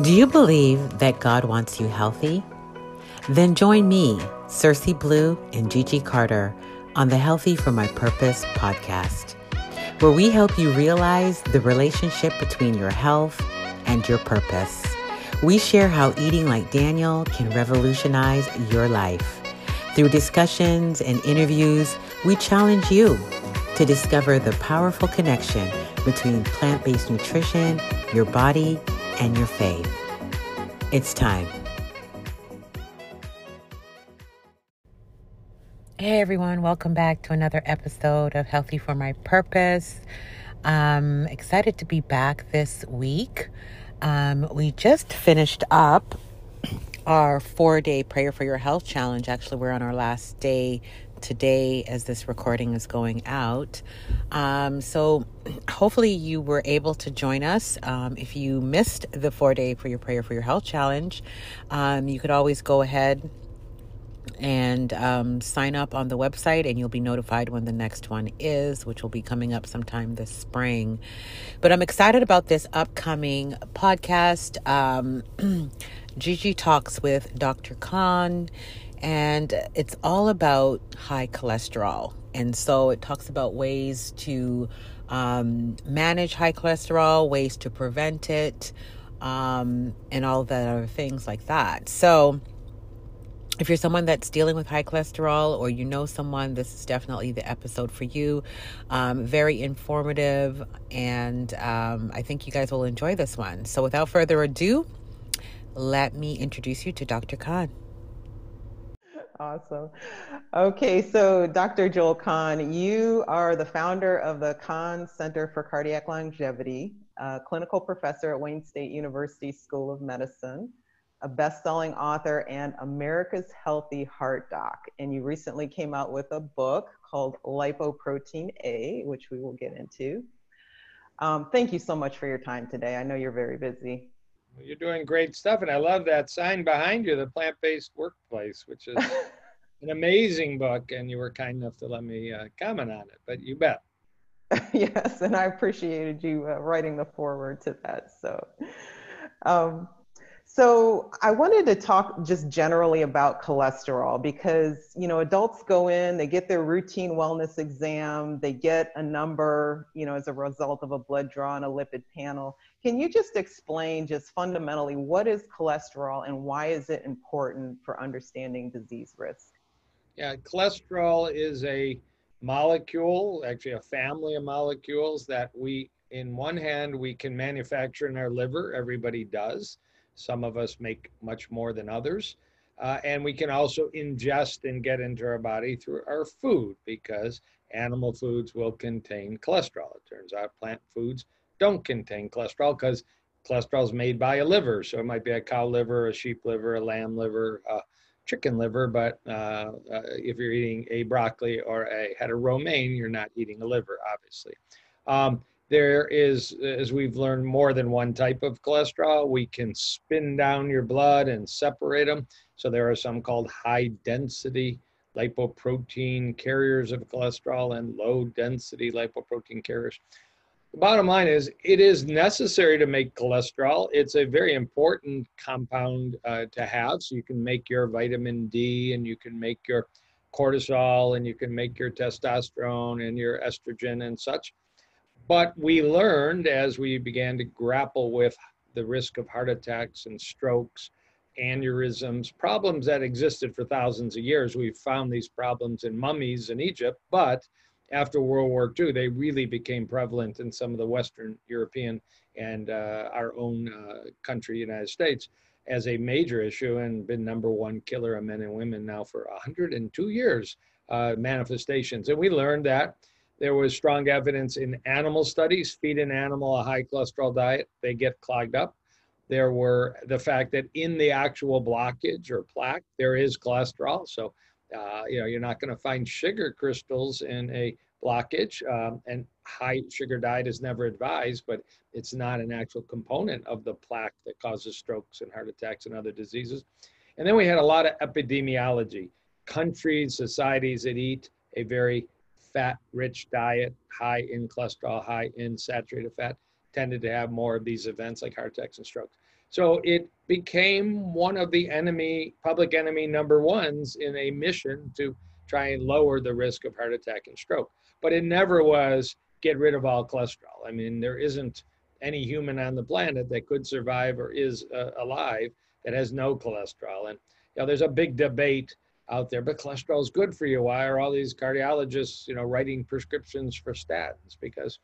Do you believe that God wants you healthy? Then join me, Cersei Blue, and Gigi Carter on the Healthy for My Purpose podcast, where we help you realize the relationship between your health and your purpose. We share how eating like Daniel can revolutionize your life. Through discussions and interviews, we challenge you to discover the powerful connection between plant based nutrition, your body, and your faith. It's time. Hey everyone, welcome back to another episode of Healthy for My Purpose. I'm excited to be back this week. Um, we just finished up our four day prayer for your health challenge. Actually, we're on our last day today as this recording is going out. Um, so hopefully you were able to join us. Um, if you missed the four day for your prayer for your health challenge, um, you could always go ahead and um, sign up on the website and you'll be notified when the next one is which will be coming up sometime this spring but i'm excited about this upcoming podcast um, gigi talks with dr Kahn and it's all about high cholesterol. And so it talks about ways to um, manage high cholesterol, ways to prevent it, um, and all the other things like that. So, if you're someone that's dealing with high cholesterol or you know someone, this is definitely the episode for you. Um, very informative, and um, I think you guys will enjoy this one. So, without further ado, let me introduce you to Dr. Kahn. Awesome. Okay, so Dr. Joel Kahn, you are the founder of the Kahn Center for Cardiac Longevity, a clinical professor at Wayne State University School of Medicine, a best-selling author, and America's Healthy Heart Doc. And you recently came out with a book called Lipoprotein A, which we will get into. Um, thank you so much for your time today. I know you're very busy. You're doing great stuff, and I love that sign behind you, the plant-based workplace, which is an amazing book. And you were kind enough to let me uh, comment on it, but you bet. yes, and I appreciated you uh, writing the foreword to that. So, um, so I wanted to talk just generally about cholesterol because you know adults go in, they get their routine wellness exam, they get a number, you know, as a result of a blood draw and a lipid panel. Can you just explain just fundamentally what is cholesterol and why is it important for understanding disease risk? Yeah, cholesterol is a molecule, actually a family of molecules that we in one hand we can manufacture in our liver, everybody does some of us make much more than others. Uh, and we can also ingest and get into our body through our food because animal foods will contain cholesterol. It turns out plant foods don't contain cholesterol because cholesterol is made by a liver. So it might be a cow liver, a sheep liver, a lamb liver, a chicken liver. But uh, uh, if you're eating a broccoli or a head of romaine, you're not eating a liver, obviously. Um, there is, as we've learned, more than one type of cholesterol. We can spin down your blood and separate them. So there are some called high density lipoprotein carriers of cholesterol and low density lipoprotein carriers. The bottom line is it is necessary to make cholesterol. It's a very important compound uh, to have. So you can make your vitamin D and you can make your cortisol and you can make your testosterone and your estrogen and such. But we learned as we began to grapple with the risk of heart attacks and strokes, aneurysms, problems that existed for thousands of years. We found these problems in mummies in Egypt, but after World War II, they really became prevalent in some of the Western European and uh, our own uh, country, United States, as a major issue and been number one killer of men and women now for 102 years uh, manifestations. And we learned that there was strong evidence in animal studies, feed an animal a high cholesterol diet, they get clogged up. There were the fact that in the actual blockage or plaque, there is cholesterol. So, uh, you know, you're not going to find sugar crystals in a blockage. Um, and high sugar diet is never advised, but it's not an actual component of the plaque that causes strokes and heart attacks and other diseases. And then we had a lot of epidemiology, countries, societies that eat a very fat rich diet, high in cholesterol, high in saturated fat, tended to have more of these events like heart attacks and strokes. So it became one of the enemy, public enemy number ones in a mission to try and lower the risk of heart attack and stroke. But it never was get rid of all cholesterol. I mean, there isn't any human on the planet that could survive or is uh, alive that has no cholesterol. And you know, there's a big debate out there, but cholesterol is good for you. Why are all these cardiologists, you know, writing prescriptions for statins? Because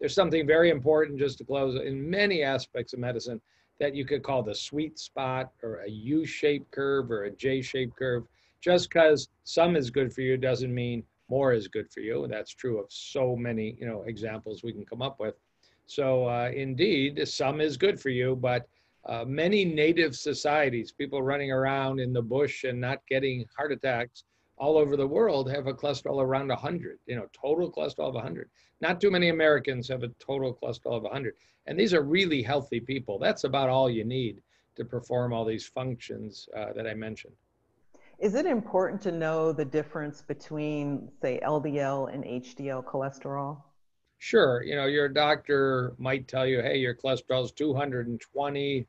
there's something very important just to close in many aspects of medicine that you could call the sweet spot or a U-shaped curve or a J-shaped curve. Just because some is good for you doesn't mean more is good for you. And that's true of so many, you know, examples we can come up with. So uh, indeed, some is good for you, but uh, many native societies, people running around in the bush and not getting heart attacks all over the world have a cholesterol around 100, you know, total cholesterol of 100. Not too many Americans have a total cholesterol of 100. And these are really healthy people. That's about all you need to perform all these functions uh, that I mentioned. Is it important to know the difference between, say, LDL and HDL cholesterol? Sure. You know, your doctor might tell you, hey, your cholesterol is 220,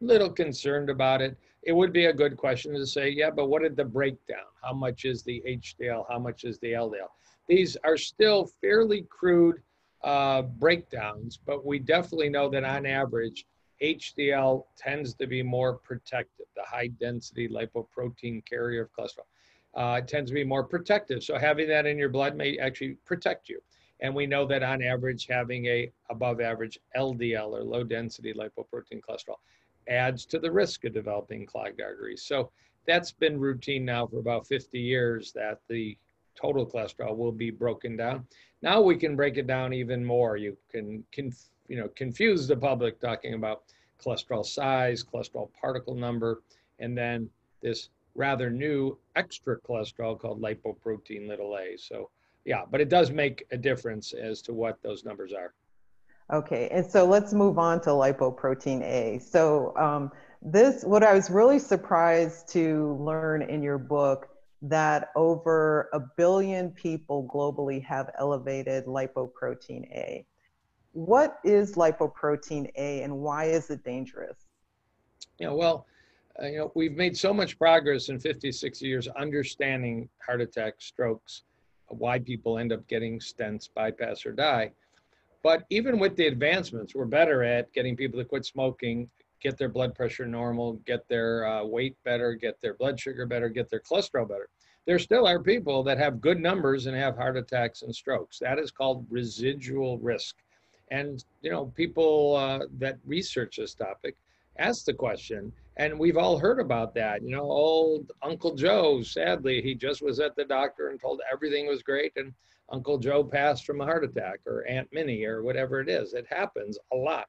little concerned about it. It would be a good question to say, yeah, but what is the breakdown? How much is the HDL? How much is the LDL? These are still fairly crude uh, breakdowns, but we definitely know that on average, HDL tends to be more protective, the high density lipoprotein carrier of cholesterol. Uh, tends to be more protective. So having that in your blood may actually protect you. And we know that on average, having a above average LDL or low density lipoprotein cholesterol adds to the risk of developing clogged arteries. So that's been routine now for about 50 years that the total cholesterol will be broken down. Now we can break it down even more. You can, can you know, confuse the public talking about cholesterol size, cholesterol particle number, and then this rather new extra cholesterol called lipoprotein little a. So yeah, but it does make a difference as to what those numbers are. Okay, and so let's move on to lipoprotein A. So um, this, what I was really surprised to learn in your book that over a billion people globally have elevated lipoprotein A. What is lipoprotein A and why is it dangerous? Yeah, well, uh, you know, we've made so much progress in 50, 60 years understanding heart attacks, strokes, why people end up getting stents, bypass, or die. But even with the advancements, we're better at getting people to quit smoking, get their blood pressure normal, get their uh, weight better, get their blood sugar better, get their cholesterol better. There still are people that have good numbers and have heart attacks and strokes. That is called residual risk. And, you know, people uh, that research this topic ask the question, and we've all heard about that. You know, old Uncle Joe, sadly, he just was at the doctor and told everything was great, and Uncle Joe passed from a heart attack, or Aunt Minnie, or whatever it is. It happens a lot.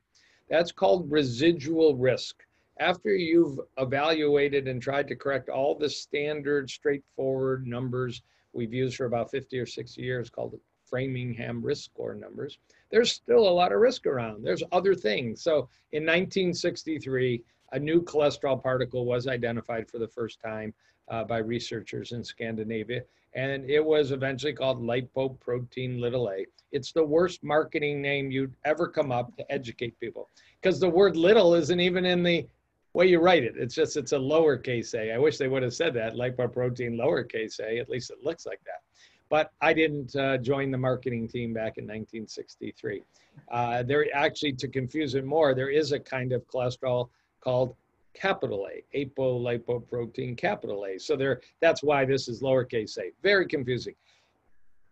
That's called residual risk. After you've evaluated and tried to correct all the standard, straightforward numbers we've used for about 50 or 60 years called the Framingham risk score numbers, there's still a lot of risk around. There's other things. So in 1963, a new cholesterol particle was identified for the first time uh, by researchers in Scandinavia, and it was eventually called lipoprotein little a. It's the worst marketing name you'd ever come up to educate people because the word little isn't even in the way you write it. It's just, it's a lowercase a. I wish they would have said that, lipoprotein lowercase a, at least it looks like that but I didn't uh, join the marketing team back in 1963. Uh, there actually, to confuse it more, there is a kind of cholesterol called capital A, apolipoprotein capital A. So there, that's why this is lowercase a. Very confusing.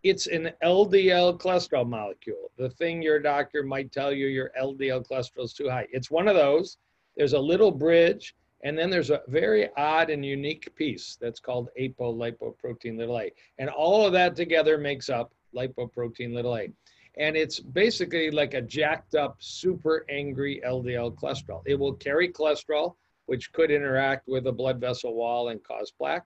It's an LDL cholesterol molecule. The thing your doctor might tell you your LDL cholesterol is too high. It's one of those. There's a little bridge and then there's a very odd and unique piece that's called apolipoprotein little a. And all of that together makes up lipoprotein little a. And it's basically like a jacked up, super angry LDL cholesterol. It will carry cholesterol, which could interact with a blood vessel wall and cause plaque.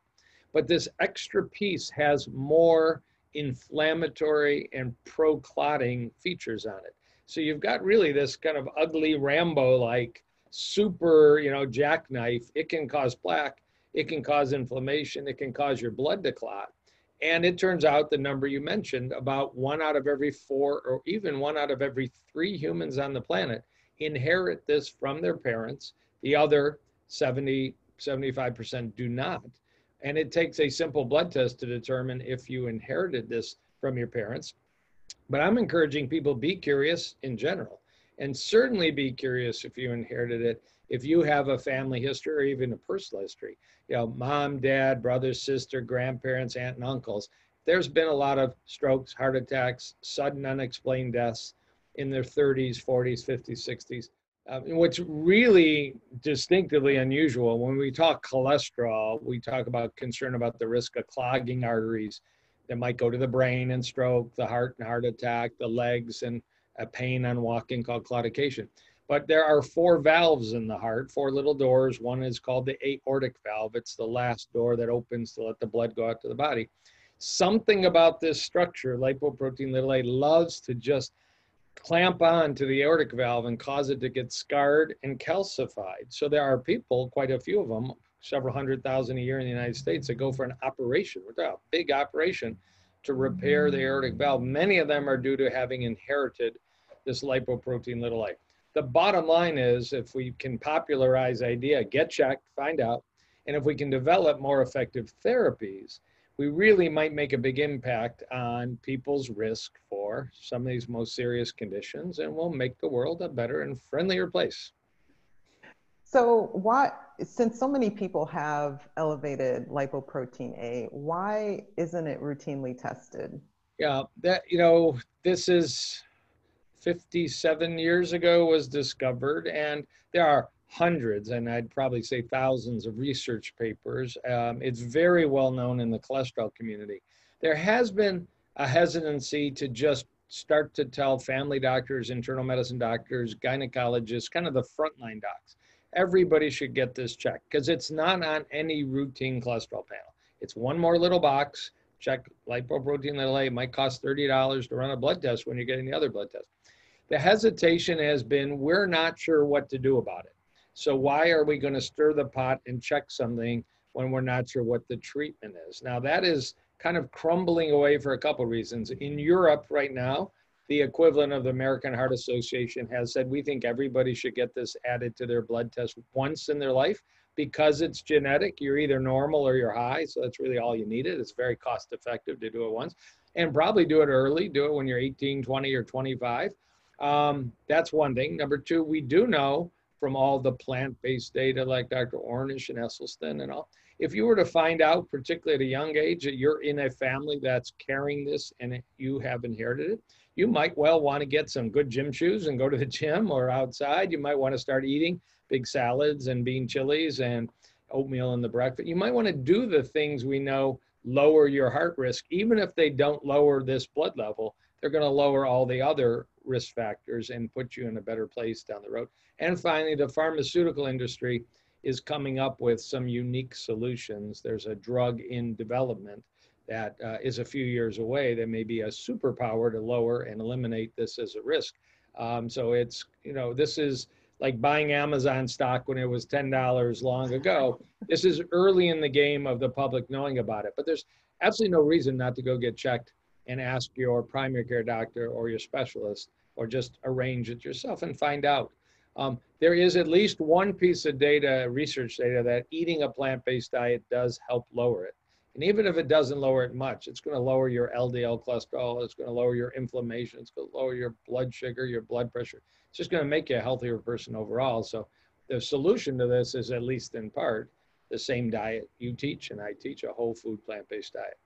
But this extra piece has more inflammatory and pro clotting features on it. So you've got really this kind of ugly Rambo like super, you know, jackknife, it can cause plaque, it can cause inflammation, it can cause your blood to clot. And it turns out the number you mentioned, about one out of every four, or even one out of every three humans on the planet inherit this from their parents. The other 70, 75% do not. And it takes a simple blood test to determine if you inherited this from your parents. But I'm encouraging people be curious in general and certainly be curious if you inherited it if you have a family history or even a personal history you know mom dad brother sister grandparents aunt and uncles there's been a lot of strokes heart attacks sudden unexplained deaths in their 30s 40s 50s 60s uh, what's really distinctively unusual when we talk cholesterol we talk about concern about the risk of clogging arteries that might go to the brain and stroke the heart and heart attack the legs and a pain on walking called claudication. But there are four valves in the heart, four little doors. One is called the aortic valve. It's the last door that opens to let the blood go out to the body. Something about this structure, lipoprotein little a, loves to just clamp on to the aortic valve and cause it to get scarred and calcified. So there are people, quite a few of them, several hundred thousand a year in the United States, that go for an operation, a big operation, to repair the aortic valve. Many of them are due to having inherited this lipoprotein little. The bottom line is if we can popularize idea, get checked, find out, and if we can develop more effective therapies, we really might make a big impact on people's risk for some of these most serious conditions and we'll make the world a better and friendlier place. So why, since so many people have elevated lipoprotein A, why isn't it routinely tested? Yeah, that, you know, this is 57 years ago was discovered and there are hundreds and I'd probably say thousands of research papers. Um, it's very well known in the cholesterol community. There has been a hesitancy to just start to tell family doctors, internal medicine doctors, gynecologists, kind of the frontline docs everybody should get this checked because it's not on any routine cholesterol panel. It's one more little box. Check lipoprotein little a. It might cost $30 to run a blood test when you're getting the other blood test. The hesitation has been we're not sure what to do about it. So why are we going to stir the pot and check something when we're not sure what the treatment is? Now that is kind of crumbling away for a couple of reasons. In Europe right now, the equivalent of the American Heart Association has said we think everybody should get this added to their blood test once in their life because it's genetic. You're either normal or you're high, so that's really all you needed. It's very cost effective to do it once and probably do it early. Do it when you're 18, 20, or 25. Um, that's one thing. Number two, we do know from all the plant-based data like Dr. Ornish and Esselstyn and all, if you were to find out, particularly at a young age, that you're in a family that's carrying this and you have inherited it, you might well want to get some good gym shoes and go to the gym or outside. You might want to start eating big salads and bean chilies and oatmeal in the breakfast. You might want to do the things we know lower your heart risk, even if they don't lower this blood level, they're going to lower all the other risk factors and put you in a better place down the road. And finally, the pharmaceutical industry is coming up with some unique solutions. There's a drug in development that uh, is a few years away that may be a superpower to lower and eliminate this as a risk. Um, so it's, you know, this is like buying Amazon stock when it was $10 long ago. This is early in the game of the public knowing about it, but there's absolutely no reason not to go get checked and ask your primary care doctor or your specialist or just arrange it yourself and find out. Um, there is at least one piece of data, research data, that eating a plant-based diet does help lower it. And even if it doesn't lower it much, it's going to lower your LDL cholesterol. It's going to lower your inflammation. It's going to lower your blood sugar, your blood pressure. It's just going to make you a healthier person overall. So the solution to this is at least in part the same diet you teach and I teach a whole food plant-based diet.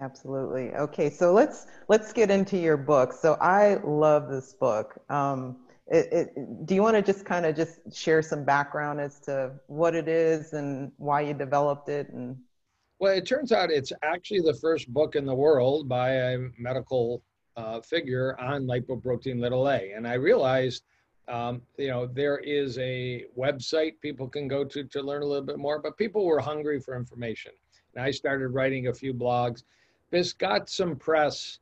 Absolutely. Okay, so let's let's get into your book. So I love this book. Um, it, it, do you want to just kind of just share some background as to what it is and why you developed it and well, it turns out it's actually the first book in the world by a medical uh, figure on lipoprotein little a. And I realized, um, you know, there is a website people can go to to learn a little bit more, but people were hungry for information. And I started writing a few blogs. This got some press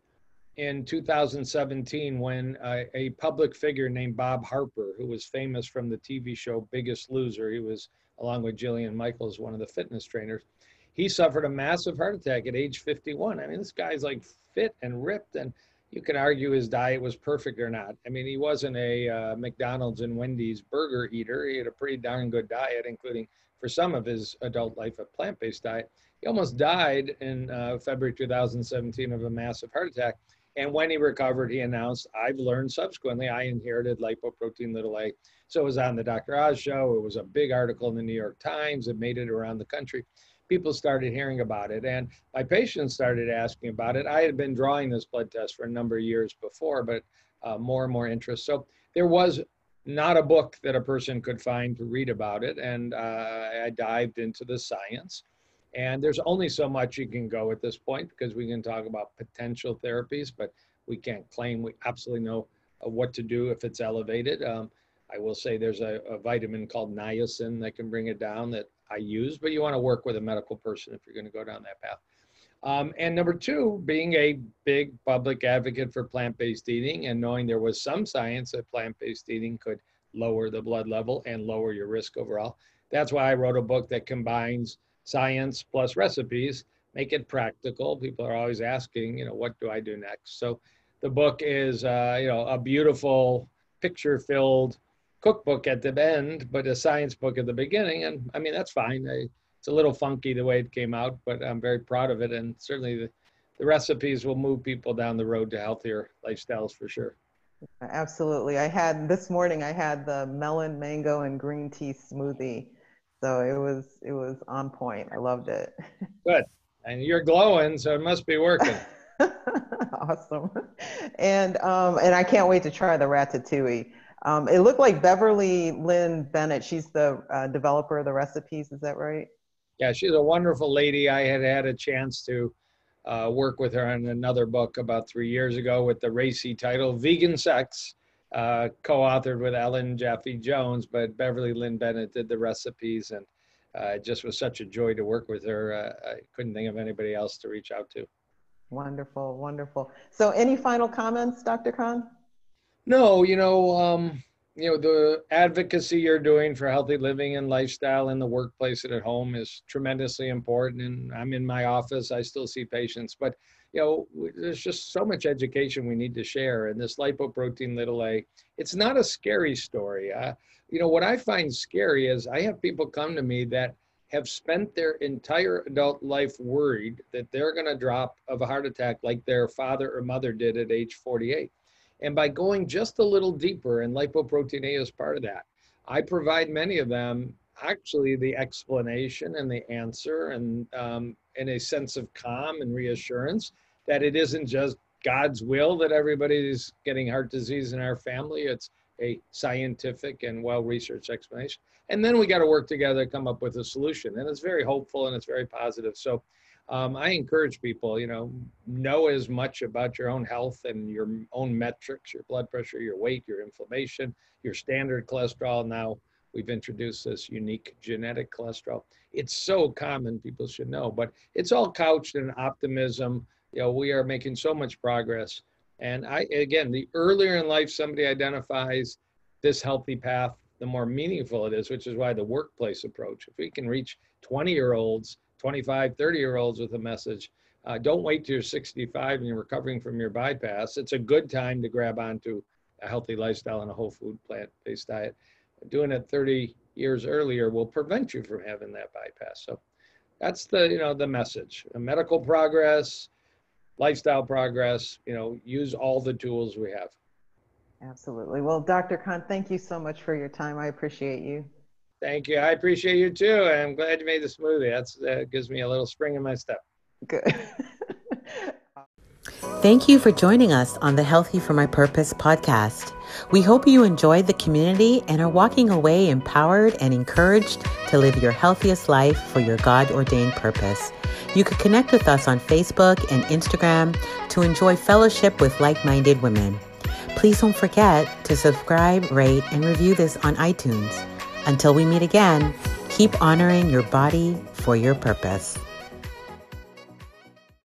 in 2017 when a public figure named Bob Harper, who was famous from the TV show Biggest Loser, he was along with Jillian Michaels, one of the fitness trainers he suffered a massive heart attack at age 51. I mean, this guy's like fit and ripped, and you can argue his diet was perfect or not. I mean, he wasn't a uh, McDonald's and Wendy's burger eater. He had a pretty darn good diet, including for some of his adult life a plant-based diet. He almost died in uh, February 2017 of a massive heart attack. And when he recovered, he announced, I've learned subsequently I inherited lipoprotein little a. So it was on the Dr. Oz show. It was a big article in the New York Times. It made it around the country people started hearing about it. And my patients started asking about it. I had been drawing this blood test for a number of years before, but uh, more and more interest. So there was not a book that a person could find to read about it. And uh, I dived into the science. And there's only so much you can go at this point because we can talk about potential therapies, but we can't claim we absolutely know uh, what to do if it's elevated. Um, I will say there's a, a, vitamin called niacin that can bring it down that I use, but you want to work with a medical person if you're going to go down that path. Um, and number two, being a big public advocate for plant based eating and knowing there was some science that plant based eating could lower the blood level and lower your risk overall. That's why I wrote a book that combines science plus recipes, make it practical. People are always asking, you know, what do I do next? So the book is, uh, you know, a beautiful picture filled cookbook at the end, but a science book at the beginning. And I mean, that's fine. I, it's a little funky the way it came out, but I'm very proud of it. And certainly the, the recipes will move people down the road to healthier lifestyles for sure. Absolutely. I had this morning, I had the melon, mango, and green tea smoothie. So it was it was on point. I loved it. Good. And you're glowing, so it must be working. awesome. And um, and I can't wait to try the ratatouille. Um, it looked like Beverly Lynn Bennett. She's the uh, developer of the recipes. Is that right? Yeah, she's a wonderful lady. I had had a chance to uh, work with her on another book about three years ago with the racy title Vegan Sex, uh, co-authored with Ellen Jaffe Jones. But Beverly Lynn Bennett did the recipes, and uh, it just was such a joy to work with her. Uh, I couldn't think of anybody else to reach out to. Wonderful, wonderful. So, any final comments, Dr. Kahn? No, you know, um, you know, the advocacy you're doing for healthy living and lifestyle in the workplace and at home is tremendously important. And I'm in my office, I still see patients, but you know, there's just so much education we need to share. And this lipoprotein little a, it's not a scary story. Uh, you know, what I find scary is I have people come to me that have spent their entire adult life worried that they're going to drop of a heart attack like their father or mother did at age 48 and by going just a little deeper, and lipoprotein A is part of that, I provide many of them actually the explanation and the answer and um, in a sense of calm and reassurance that it isn't just God's will that everybody's getting heart disease in our family. It's a scientific and well researched explanation. And then we got to work together to come up with a solution. And it's very hopeful and it's very positive. So um, I encourage people, you know, know as much about your own health and your own metrics, your blood pressure, your weight, your inflammation, your standard cholesterol. Now we've introduced this unique genetic cholesterol. It's so common, people should know, but it's all couched in optimism. You know, we are making so much progress. And I, again, the earlier in life somebody identifies this healthy path, the more meaningful it is, which is why the workplace approach. If we can reach 20 year olds 25, 30 year olds with a message. Uh, don't wait till you're 65 and you're recovering from your bypass. It's a good time to grab onto a healthy lifestyle and a whole food plant based diet. Doing it 30 years earlier will prevent you from having that bypass. So that's the, you know, the message. Medical progress, lifestyle progress, you know, use all the tools we have. Absolutely. Well, Dr. Kahn, thank you so much for your time. I appreciate you. Thank you. I appreciate you too. I'm glad you made the smoothie. That's that gives me a little spring in my step. Good. Thank you for joining us on the Healthy for My Purpose podcast. We hope you enjoyed the community and are walking away empowered and encouraged to live your healthiest life for your God ordained purpose. You could connect with us on Facebook and Instagram to enjoy fellowship with like minded women. Please don't forget to subscribe, rate, and review this on iTunes. Until we meet again, keep honoring your body for your purpose.